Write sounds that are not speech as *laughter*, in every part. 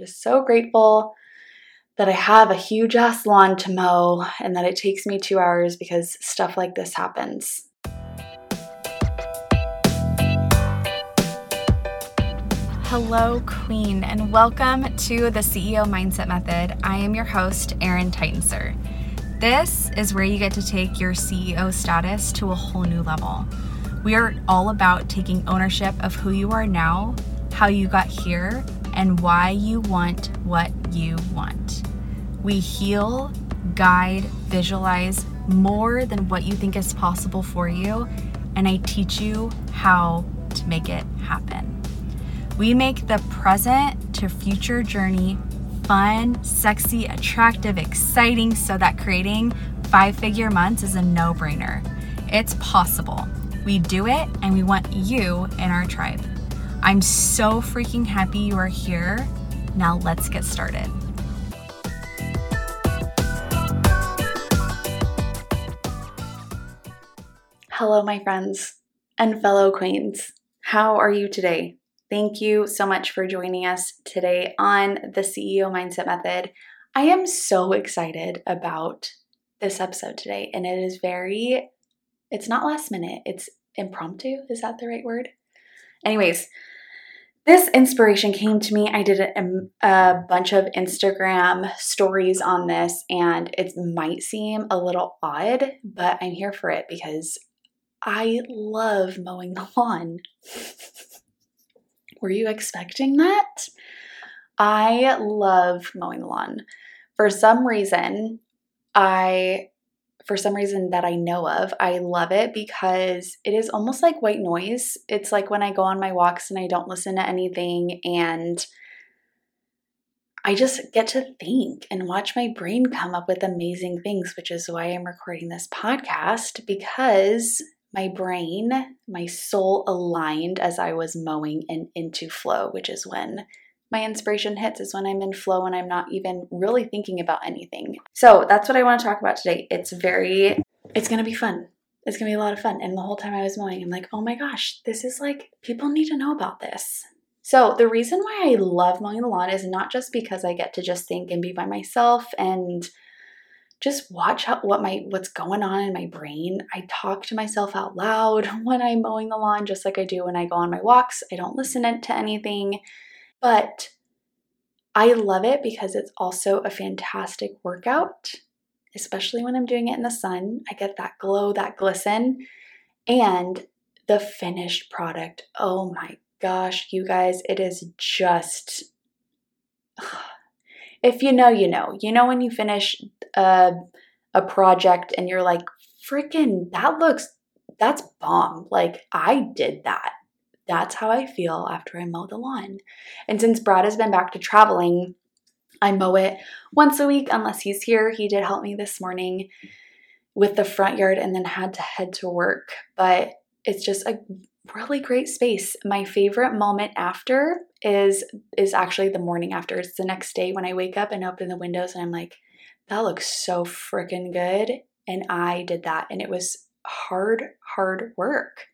just so grateful that I have a huge ass lawn to mow and that it takes me two hours because stuff like this happens. Hello, Queen, and welcome to the CEO Mindset Method. I am your host, Erin Titensor. This is where you get to take your CEO status to a whole new level. We are all about taking ownership of who you are now, how you got here, and why you want what you want. We heal, guide, visualize more than what you think is possible for you, and I teach you how to make it happen. We make the present to future journey fun, sexy, attractive, exciting so that creating five figure months is a no brainer. It's possible. We do it and we want you in our tribe. I'm so freaking happy you are here. Now let's get started. Hello, my friends and fellow queens. How are you today? Thank you so much for joining us today on the CEO Mindset Method. I am so excited about this episode today, and it is very, it's not last minute, it's impromptu. Is that the right word? Anyways, this inspiration came to me. I did a, um, a, bunch of Instagram stories on this, and it might seem a little odd, but I'm here for it because I love mowing the lawn. Were you expecting that? I love mowing the lawn. For some reason, I for some reason that I know of, I love it because it is almost like white noise. It's like when I go on my walks and I don't listen to anything and I just get to think and watch my brain come up with amazing things, which is why I'm recording this podcast because my brain, my soul aligned as I was mowing and into flow, which is when my inspiration hits, is when I'm in flow and I'm not even really thinking about anything. So that's what I want to talk about today. It's very, it's going to be fun. It's going to be a lot of fun. And the whole time I was mowing, I'm like, oh my gosh, this is like, people need to know about this. So, the reason why I love mowing the lawn is not just because I get to just think and be by myself and just watch how, what my what's going on in my brain. I talk to myself out loud *laughs* when I'm mowing the lawn, just like I do when I go on my walks. I don't listen to anything, but I love it because it's also a fantastic workout, especially when I'm doing it in the sun. I get that glow, that glisten, and the finished product. Oh my gosh, you guys, it is just *sighs* if you know, you know. You know when you finish a, a project and you're like, freaking, that looks, that's bomb. Like, I did that. That's how I feel after I mow the lawn. And since Brad has been back to traveling, I mow it once a week unless he's here. He did help me this morning with the front yard and then had to head to work. But it's just a really great space. My favorite moment after is is actually the morning after. It's the next day when I wake up and open the windows and I'm like, that looks so freaking good. And I did that and it was hard, hard work.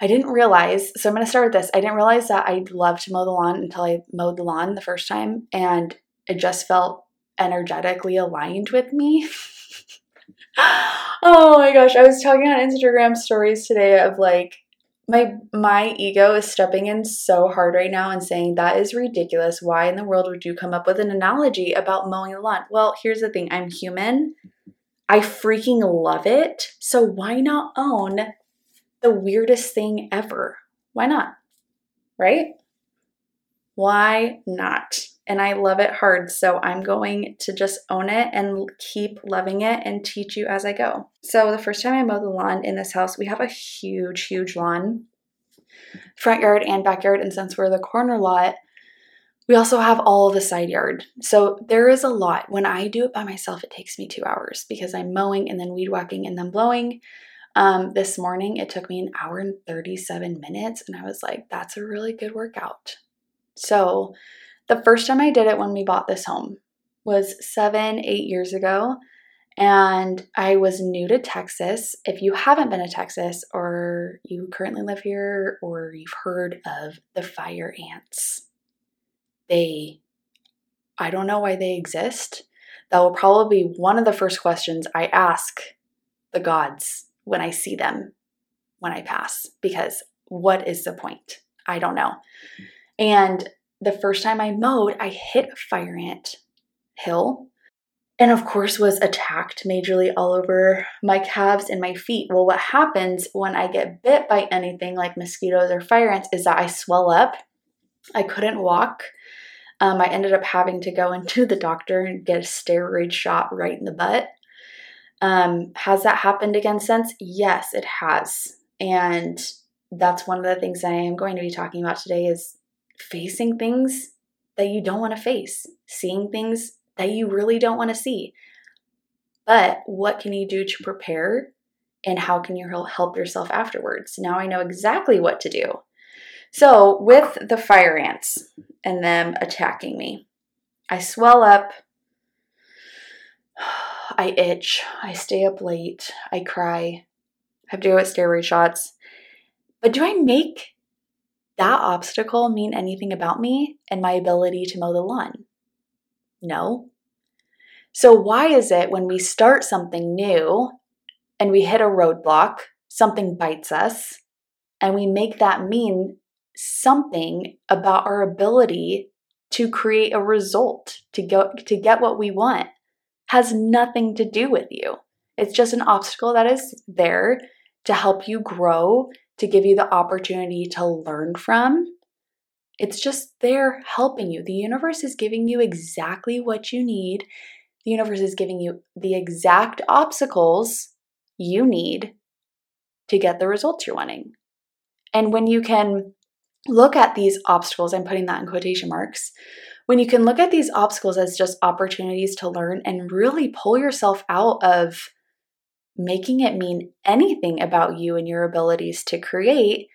I didn't realize, so I'm going to start with this. I didn't realize that I'd love to mow the lawn until I mowed the lawn the first time and it just felt energetically aligned with me. *laughs* oh my gosh, I was talking on Instagram stories today of like my my ego is stepping in so hard right now and saying that is ridiculous. Why in the world would you come up with an analogy about mowing the lawn? Well, here's the thing. I'm human. I freaking love it. So why not own the weirdest thing ever? Why not? Right? Why not? And I love it hard. So I'm going to just own it and keep loving it and teach you as I go. So the first time I mowed the lawn in this house, we have a huge, huge lawn, front yard and backyard. And since we're the corner lot, we also have all the side yard. So there is a lot. When I do it by myself, it takes me two hours because I'm mowing and then weed whacking and then blowing. Um, this morning, it took me an hour and 37 minutes. And I was like, that's a really good workout. So, the first time I did it when we bought this home was seven, eight years ago. And I was new to Texas. If you haven't been to Texas or you currently live here or you've heard of the fire ants, they I don't know why they exist. That will probably be one of the first questions I ask the gods when I see them when I pass, because what is the point? I don't know. And the first time I mowed, I hit a fire ant hill and of course was attacked majorly all over my calves and my feet. Well, what happens when I get bit by anything like mosquitoes or fire ants is that I swell up. I couldn't walk. Um, I ended up having to go *laughs* into the doctor and get a steroid shot right in the butt. Um, has that happened again since? Yes, it has. And that's one of the things I am going to be talking about today is facing things that you don't want to face, seeing things that you really don't want to see. But what can you do to prepare and how can you help yourself afterwards? Now I know exactly what to do. So, with the fire ants and them attacking me, I swell up, I itch, I stay up late, I cry, I have to go get steroid shots. But do I make that obstacle mean anything about me and my ability to mow the lawn? No. So, why is it when we start something new and we hit a roadblock, something bites us, and we make that mean something about our ability to create a result, to go to get what we want, has nothing to do with you. It's just an obstacle that is there to help you grow, to give you the opportunity to learn from. It's just there helping you. The universe is giving you exactly what you need. The universe is giving you the exact obstacles you need to get the results you're wanting. And when you can look at these obstacles, I'm putting that in quotation marks, when you can look at these obstacles as just opportunities to learn and really pull yourself out of making it mean anything about you and your abilities to create,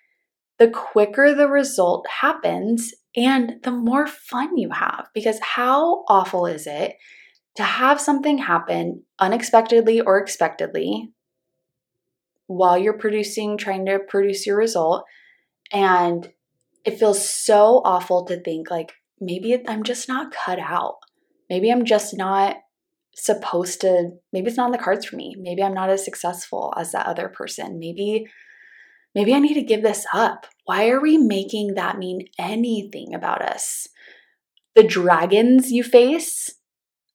the quicker the result happens and the more fun you have. Because how awful is it to have something happen unexpectedly or expectedly while you're producing, trying to produce your result? And it feels so awful to think like maybe I'm just not cut out. Maybe I'm just not supposed to, maybe it's not in the cards for me. Maybe I'm not as successful as that other person. Maybe maybe I need to give this up. Why are we making that mean anything about us? The dragons you face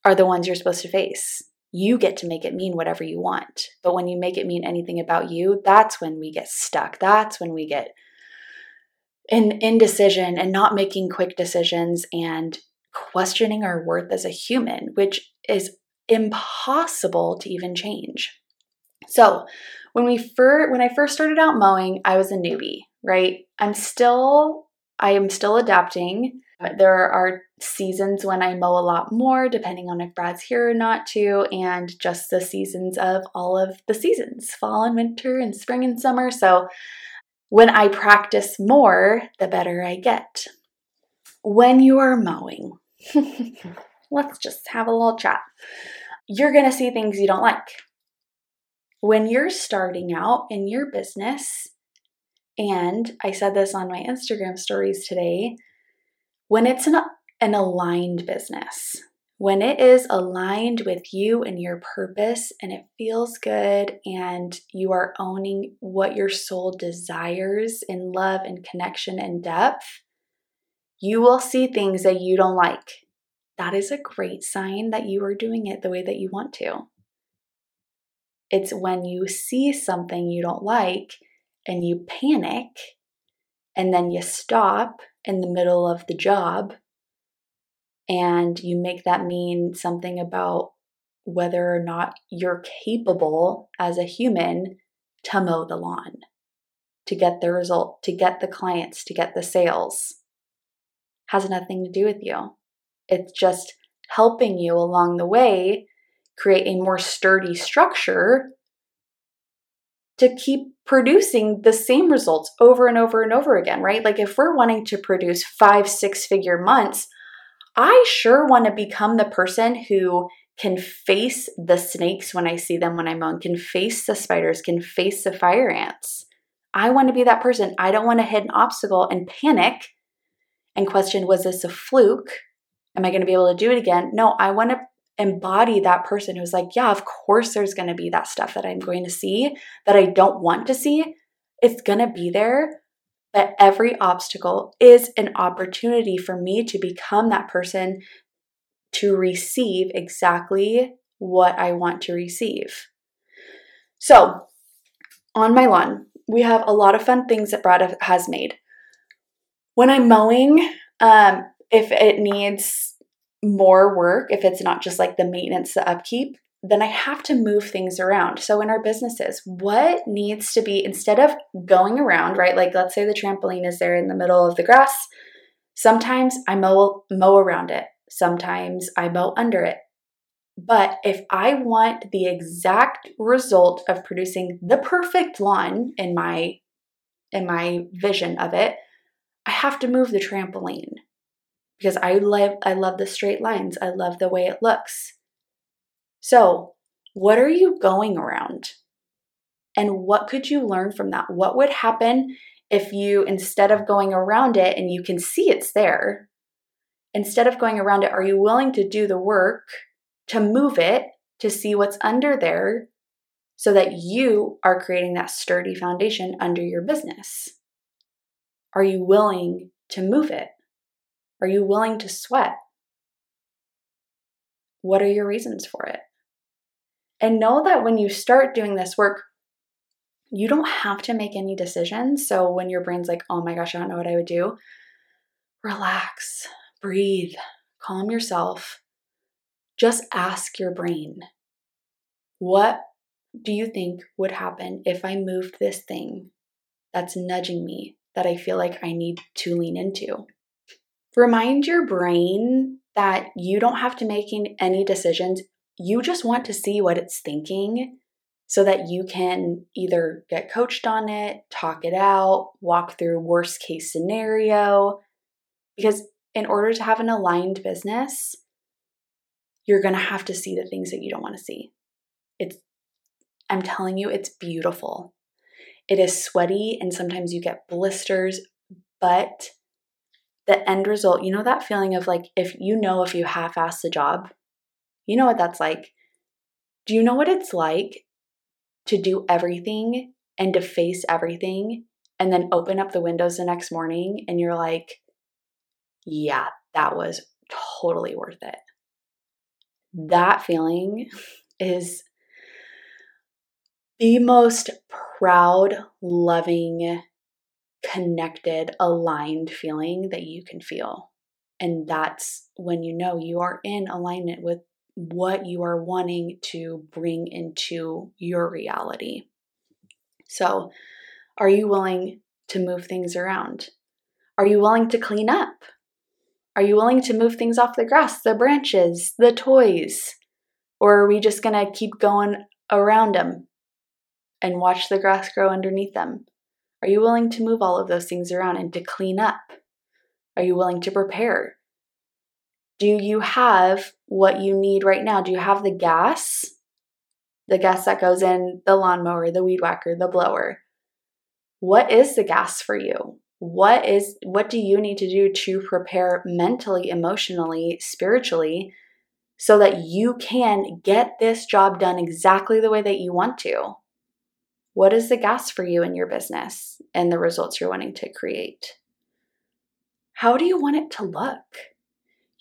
are the ones you're supposed to face. You get to make it mean whatever you want. But when you make it mean anything about you, that's when we get stuck. That's when we get in indecision and not making quick decisions and questioning our worth as a human, which is impossible to even change. So, when we first when I first started out mowing, I was a newbie, right? I'm still I am still adapting. There are seasons when I mow a lot more, depending on if Brad's here or not, too, and just the seasons of all of the seasons fall and winter and spring and summer. So when I practice more, the better I get. When you are mowing, *laughs* let's just have a little chat. You're going to see things you don't like. When you're starting out in your business, and I said this on my Instagram stories today, when it's an, an aligned business, when it is aligned with you and your purpose and it feels good and you are owning what your soul desires in love and connection and depth, you will see things that you don't like. That is a great sign that you are doing it the way that you want to. It's when you see something you don't like and you panic and then you stop in the middle of the job and you make that mean something about whether or not you're capable as a human to mow the lawn, to get the result, to get the clients, to get the sales. Has nothing to do with you. It's just helping you along the way create a more sturdy structure to keep producing the same results over and over and over again, right? Like if we're wanting to produce five, six figure months, I sure want to become the person who can face the snakes when I see them when I'm on, can face the spiders, can face the fire ants. I want to be that person. I don't want to hit an obstacle and panic and question was this a fluke? Am I going to be able to do it again? No, I want to embody that person who's like, yeah, of course there's going to be that stuff that I'm going to see that I don't want to see. It's going to be there. But every obstacle is an opportunity for me to become that person to receive exactly what I want to receive. So, on my lawn, we have a lot of fun things that Brad has made. When I'm mowing, um, if it needs more work, if it's not just like the maintenance, the upkeep, then I have to move things around. So in our businesses, what needs to be instead of going around, right? Like let's say the trampoline is there in the middle of the grass. Sometimes I mow mow around it. Sometimes I mow under it. But if I want the exact result of producing the perfect lawn in my in my vision of it, I have to move the trampoline because I love I love the straight lines. I love the way it looks. So, what are you going around? And what could you learn from that? What would happen if you instead of going around it and you can see it's there, instead of going around it, are you willing to do the work to move it to see what's under there so that you are creating that sturdy foundation under your business? Are you willing to move it? Are you willing to sweat? What are your reasons for it? And know that when you start doing this work, you don't have to make any decisions. So when your brain's like, oh my gosh, I don't know what I would do, relax, breathe, calm yourself. Just ask your brain, what do you think would happen if I moved this thing that's nudging me that I feel like I need to lean into? Remind your brain that you don't have to make any decisions. You just want to see what it's thinking so that you can either get coached on it, talk it out, walk through worst case scenario. Because in order to have an aligned business, you're going to have to see the things that you don't want to see. It's I'm telling you it's beautiful. It is sweaty and sometimes you get blisters, but the end result, you know, that feeling of like, if you know, if you half ass the job, you know what that's like. Do you know what it's like to do everything and to face everything and then open up the windows the next morning and you're like, yeah, that was totally worth it. That feeling is the most proud, loving, connected, aligned feeling that you can feel. And that's when you know you are in alignment with what you are wanting to bring into your reality. So, are you willing to move things around? Are you willing to clean up? Are you willing to move things off the grass, the branches, the toys? Or are we just going to keep going around them and watch the grass grow underneath them? Are you willing to move all of those things around and to clean up? Are you willing to prepare? Do you have what you need right now? Do you have the gas? The gas that goes in the lawnmower, the weed whacker, the blower. What is the gas for you? What is what do you need to do to prepare mentally, emotionally, spiritually so that you can get this job done exactly the way that you want to? What is the gas for you in your business and the results you're wanting to create? How do you want it to look?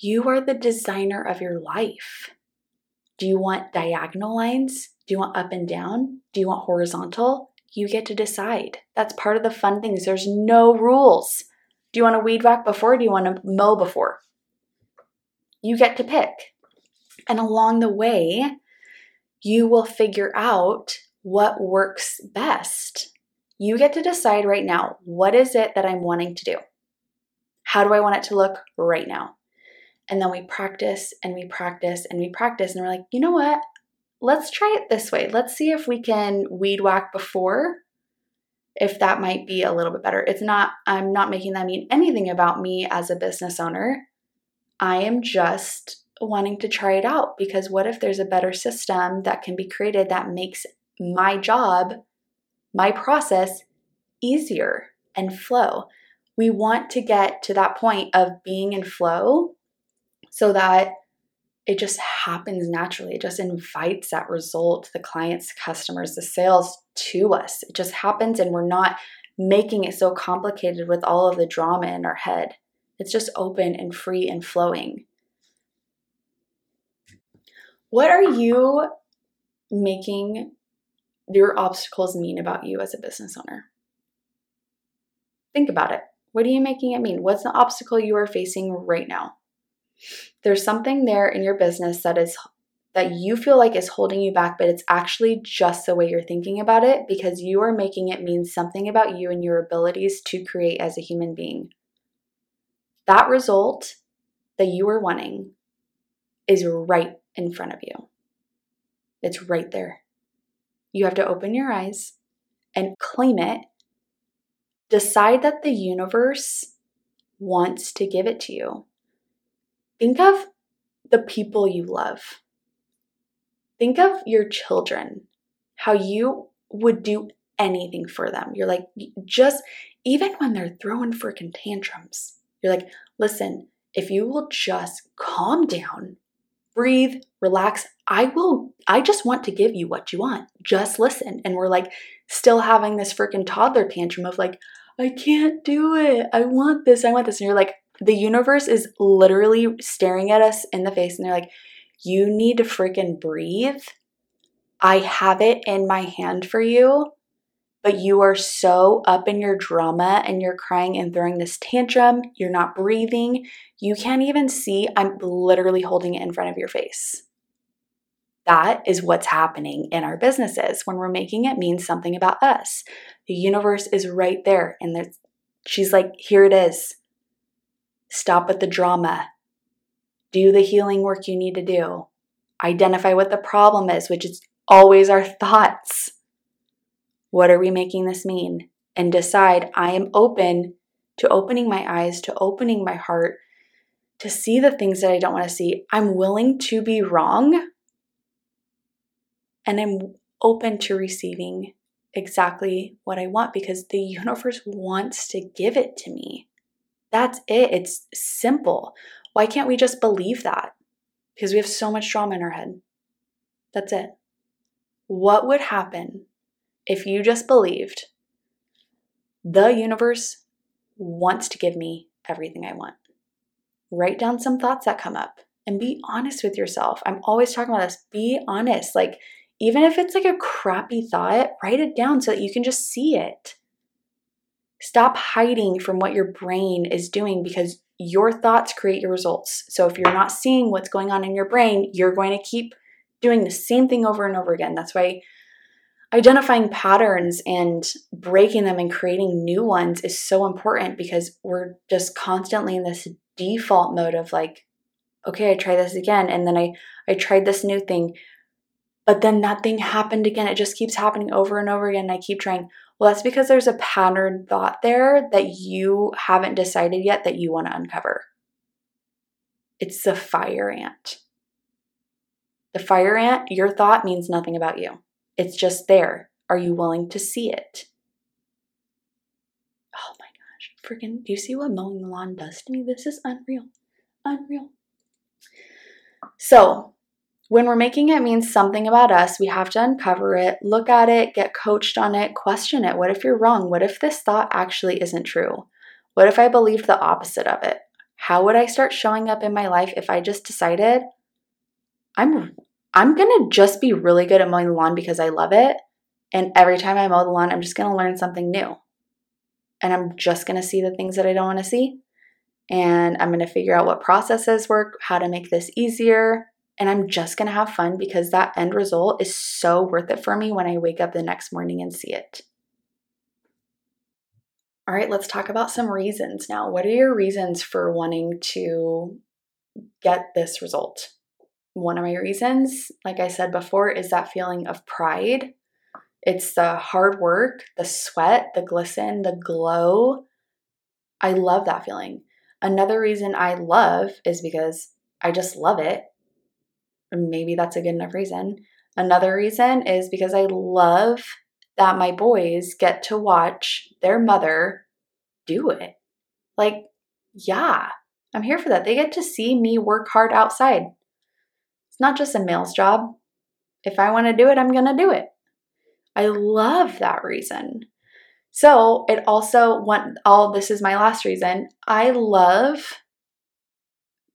You are the designer of your life. Do you want diagonal lines? Do you want up and down? Do you want horizontal? You get to decide. That's part of the fun things. There's no rules. Do you want to weed whack before? do you want to mow before? You get to pick. And along the way, you will figure out what works best. You get to decide right now what is it that I'm wanting to do? How do I want it to look right now? And then we practice and we practice and we practice, and we're like, you know what? Let's try it this way. Let's see if we can weed whack before, if that might be a little bit better. It's not, I'm not making that mean anything about me as a business owner. I am just wanting to try it out because what if there's a better system that can be created that makes my job, my process easier and flow. We want to get to that point of being in flow so that it just happens naturally. It just invites that result, the clients, the customers, the sales to us. It just happens, and we're not making it so complicated with all of the drama in our head. It's just open and free and flowing. What are you making your obstacles mean about you as a business owner? Think about it. What are you making it mean? What's the obstacle you are facing right now? There's something there in your business that is that you feel like is holding you back, but it's actually just the way you're thinking about it because you are making it mean something about you and your abilities to create as a human being. That result that you are wanting is right in front of you. It's right there. You have to open your eyes and claim it. Decide that the universe wants to give it to you. Think of the people you love. Think of your children, how you would do anything for them. You're like, just even when they're throwing freaking tantrums, you're like, listen, if you will just calm down, breathe, relax, I will, I just want to give you what you want. Just listen. And we're like, still having this freaking toddler tantrum of like, I can't do it. I want this. I want this. And you're like, the universe is literally staring at us in the face and they're like, you need to freaking breathe. I have it in my hand for you, but you are so up in your drama and you're crying and throwing this tantrum. You're not breathing. You can't even see. I'm literally holding it in front of your face. That is what's happening in our businesses when we're making it mean something about us. The universe is right there, and she's like, here it is. Stop with the drama. Do the healing work you need to do. Identify what the problem is, which is always our thoughts. What are we making this mean? And decide I am open to opening my eyes, to opening my heart, to see the things that I don't want to see. I'm willing to be wrong. And I'm open to receiving exactly what I want because the universe wants to give it to me. That's it. It's simple. Why can't we just believe that? Because we have so much drama in our head. That's it. What would happen if you just believed the universe wants to give me everything I want? Write down some thoughts that come up and be honest with yourself. I'm always talking about this. Be honest. Like, even if it's like a crappy thought, write it down so that you can just see it. Stop hiding from what your brain is doing because your thoughts create your results. So if you're not seeing what's going on in your brain, you're going to keep doing the same thing over and over again. That's why identifying patterns and breaking them and creating new ones is so important because we're just constantly in this default mode of like, okay, I try this again. And then I, I tried this new thing, but then that thing happened again. It just keeps happening over and over again. And I keep trying. Well, that's because there's a pattern thought there that you haven't decided yet that you want to uncover. It's the fire ant. The fire ant, your thought means nothing about you. It's just there. Are you willing to see it? Oh my gosh, freaking, do you see what mowing the lawn does to me? This is unreal. Unreal. So, when we're making it mean something about us, we have to uncover it, look at it, get coached on it, question it. What if you're wrong? What if this thought actually isn't true? What if I believed the opposite of it? How would I start showing up in my life if I just decided I'm I'm going to just be really good at mowing the lawn because I love it and every time I mow the lawn I'm just going to learn something new. And I'm just going to see the things that I don't want to see and I'm going to figure out what processes work, how to make this easier, and I'm just gonna have fun because that end result is so worth it for me when I wake up the next morning and see it. All right, let's talk about some reasons now. What are your reasons for wanting to get this result? One of my reasons, like I said before, is that feeling of pride. It's the hard work, the sweat, the glisten, the glow. I love that feeling. Another reason I love is because I just love it maybe that's a good enough reason. Another reason is because I love that my boys get to watch their mother do it. Like, yeah, I'm here for that. They get to see me work hard outside. It's not just a male's job. If I want to do it, I'm going to do it. I love that reason. So it also one all this is my last reason. I love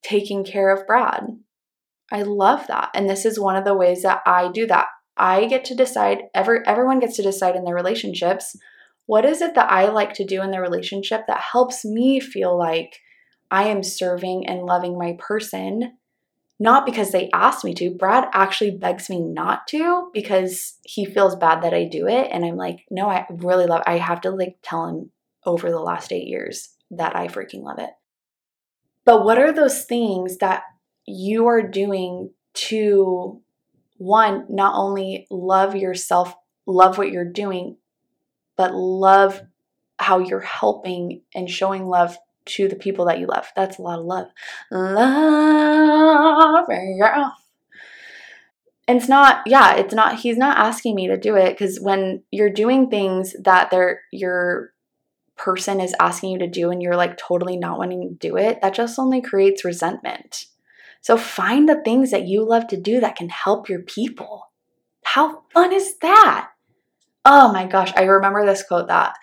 taking care of Brad. I love that. And this is one of the ways that I do that. I get to decide, every, everyone gets to decide in their relationships what is it that I like to do in the relationship that helps me feel like I am serving and loving my person, not because they asked me to. Brad actually begs me not to because he feels bad that I do it. And I'm like, no, I really love I have to like tell him over the last eight years that I freaking love it. But what are those things that you are doing to one, not only love yourself, love what you're doing, but love how you're helping and showing love to the people that you love. That's a lot of love. Love. And it's not, yeah, it's not, he's not asking me to do it because when you're doing things that they're, your person is asking you to do and you're like totally not wanting to do it, that just only creates resentment. So find the things that you love to do that can help your people. How fun is that? Oh my gosh, I remember this quote that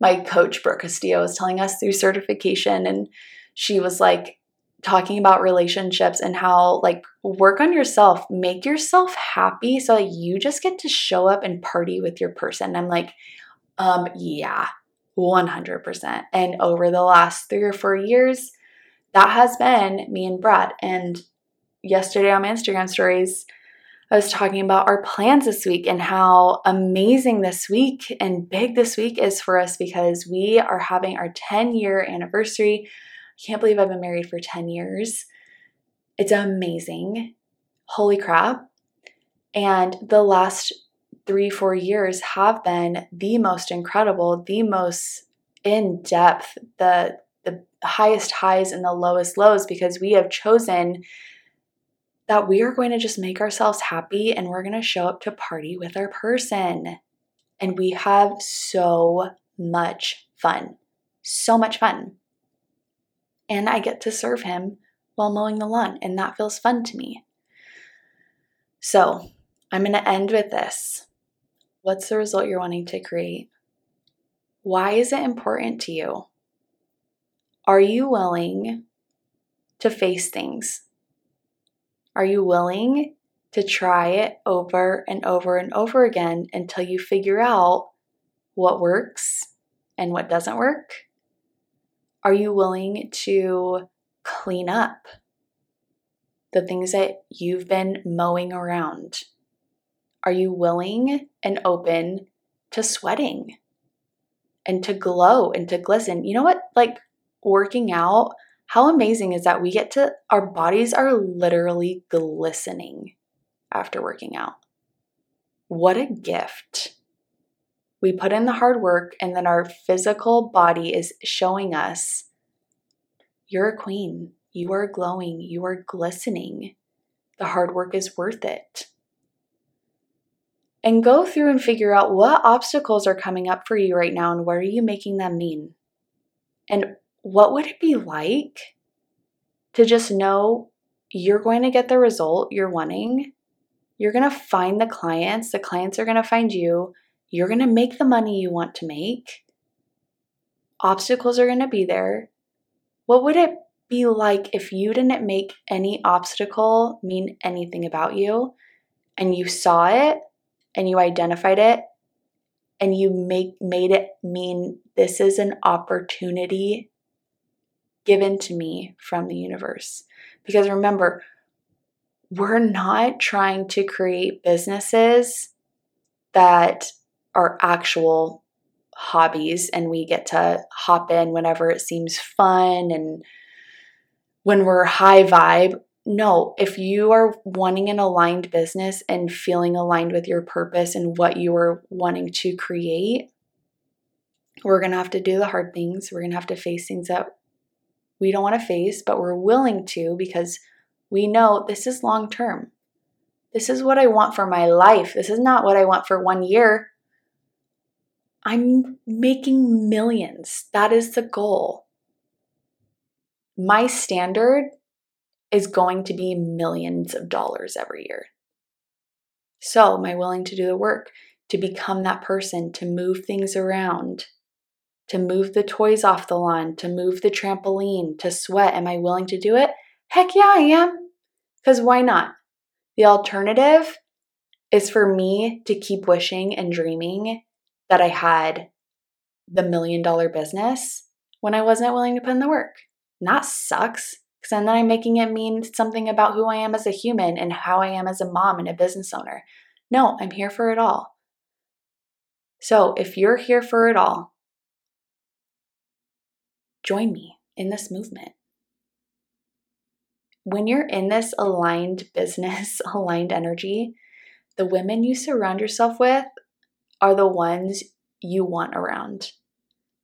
my coach, Brooke Castillo, was telling us through certification. And she was like talking about relationships and how, like, work on yourself, make yourself happy so that you just get to show up and party with your person. I'm like, um, yeah, 100%. And over the last three or four years, that has been me and Brad. And yesterday on my Instagram stories, I was talking about our plans this week and how amazing this week and big this week is for us because we are having our 10 year anniversary. I can't believe I've been married for 10 years. It's amazing. Holy crap. And the last three, four years have been the most incredible, the most in depth, the highest highs and the lowest lows because we have chosen that we are going to just make ourselves happy and we're going to show up to party with our person. And we have so much fun. So much fun. And I get to serve him while mowing the lawn, and that feels fun to me. So, I'm going to end with this. What's the result you're wanting to create? Why is it important to you? Are you willing to face things? Are you willing to try it over and over and over again until you figure out what works and what doesn't work? Are you willing to clean up the things that you've been mowing around? Are you willing and open to sweating and to glow and to glisten? You know what? Like, working out, how amazing is that we get to, our bodies are literally glistening after working out. What a gift. We put in the hard work, and then our physical body is showing us you're a queen. You are glowing. You are glistening. The hard work is worth it. And go through and figure out what obstacles are coming up for you right now and what are you making them mean? And what would it be like to just know you're going to get the result you're wanting? You're going to find the clients, the clients are going to find you, you're going to make the money you want to make. Obstacles are going to be there. What would it be like if you didn't make any obstacle mean anything about you and you saw it and you identified it and you make made it mean this is an opportunity given to me from the universe. Because remember, we're not trying to create businesses that are actual hobbies and we get to hop in whenever it seems fun and when we're high vibe. No, if you are wanting an aligned business and feeling aligned with your purpose and what you are wanting to create, we're going to have to do the hard things. We're going to have to face things that we don't want to face, but we're willing to because we know this is long term. This is what I want for my life. This is not what I want for one year. I'm making millions. That is the goal. my standard is going to be millions of dollars every year. So, am I willing to do the work to become that person, to move things around, to move the toys off the lawn, to move the trampoline, to sweat? Am I willing to do it? Heck yeah, I am. Because why not? The alternative is for me to keep wishing and dreaming that I had the million dollar business when I wasn't willing to put in the work. And that sucks because then I'm making it mean something about who I am as a human and how I am as a mom and a business owner. No, I'm here for it all. So if you're here for it all, join me in this movement. When you're in this aligned business, *laughs* aligned energy, the women you surround yourself with are the ones you want around.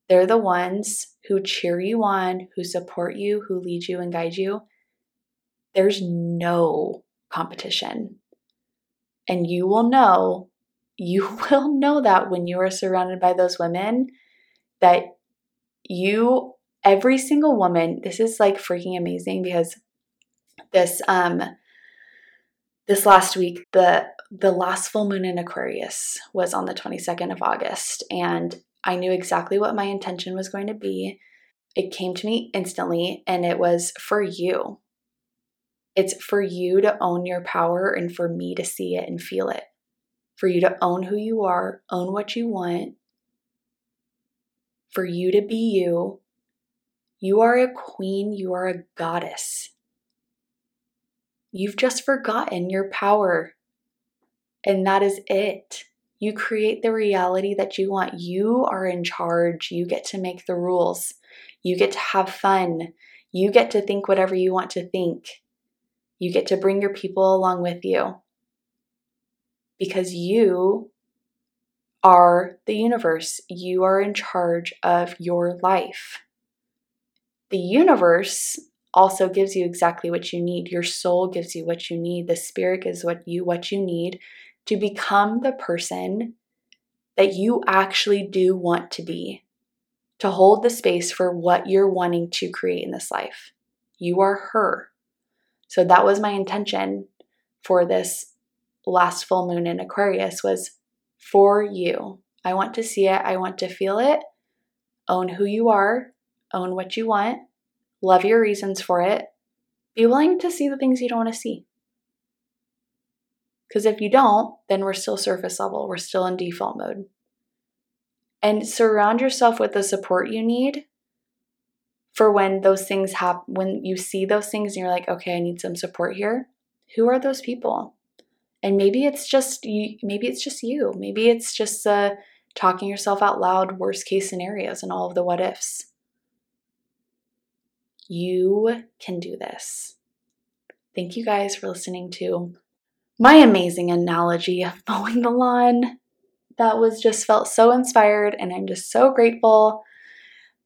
They're the ones who cheer you on, who support you, who lead you and guide you. There's no competition. And you will know, you *laughs* will know that when you are surrounded by those women, that you, every single woman, this is like freaking amazing because this, um, this last week, the the last full moon in Aquarius was on the 22nd of August, and I knew exactly what my intention was going to be. It came to me instantly, and it was for you. It's for you to own your power and for me to see it and feel it. For you to own who you are, own what you want, for you to be you. You are a queen, you are a goddess. You've just forgotten your power. And that is it. You create the reality that you want. You are in charge. You get to make the rules. You get to have fun. You get to think whatever you want to think. You get to bring your people along with you. Because you are the universe. You are in charge of your life. The universe also gives you exactly what you need. Your soul gives you what you need. The spirit gives what you what you need to become the person that you actually do want to be. To hold the space for what you're wanting to create in this life. You are her. So that was my intention for this last full moon in Aquarius was for you. I want to see it, I want to feel it. Own who you are, own what you want, love your reasons for it, be willing to see the things you don't want to see. Because if you don't, then we're still surface level, we're still in default mode. And surround yourself with the support you need for when those things happen, when you see those things and you're like, okay, I need some support here. Who are those people? And maybe it's just you, maybe it's just you. Maybe it's just uh, talking yourself out loud, worst case scenarios, and all of the what ifs. You can do this. Thank you guys for listening to my amazing analogy of *laughs* mowing the lawn. That was just felt so inspired, and I'm just so grateful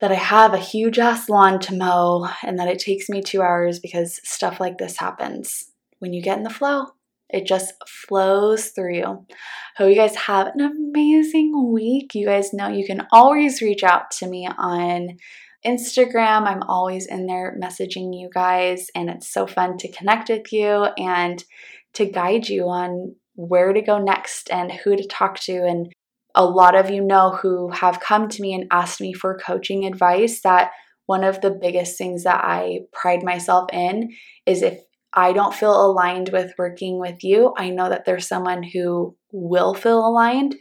that I have a huge ass lawn to mow and that it takes me two hours because stuff like this happens. When you get in the flow, it just flows through you. Hope you guys have an amazing week. You guys know you can always reach out to me on Instagram. I'm always in there messaging you guys, and it's so fun to connect with you and to guide you on where to go next and who to talk to. And a lot of you know who have come to me and asked me for coaching advice that one of the biggest things that I pride myself in is if I don't feel aligned with working with you, I know that there's someone who will feel aligned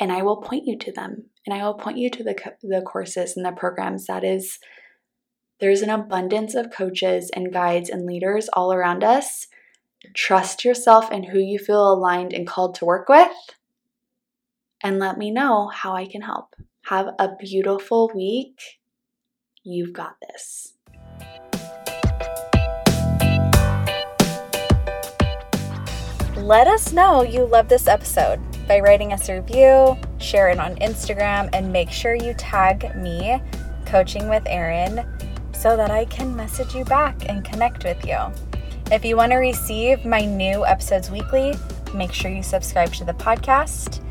and I will point you to them and I will point you to the, the courses and the programs that is there's an abundance of coaches and guides and leaders all around us Trust yourself and who you feel aligned and called to work with, and let me know how I can help. Have a beautiful week. You've got this. Let us know you love this episode by writing us a review, share it on Instagram, and make sure you tag me, Coaching with Erin, so that I can message you back and connect with you. If you want to receive my new episodes weekly, make sure you subscribe to the podcast.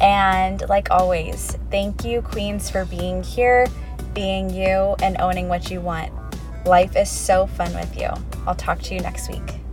And like always, thank you, Queens, for being here, being you, and owning what you want. Life is so fun with you. I'll talk to you next week.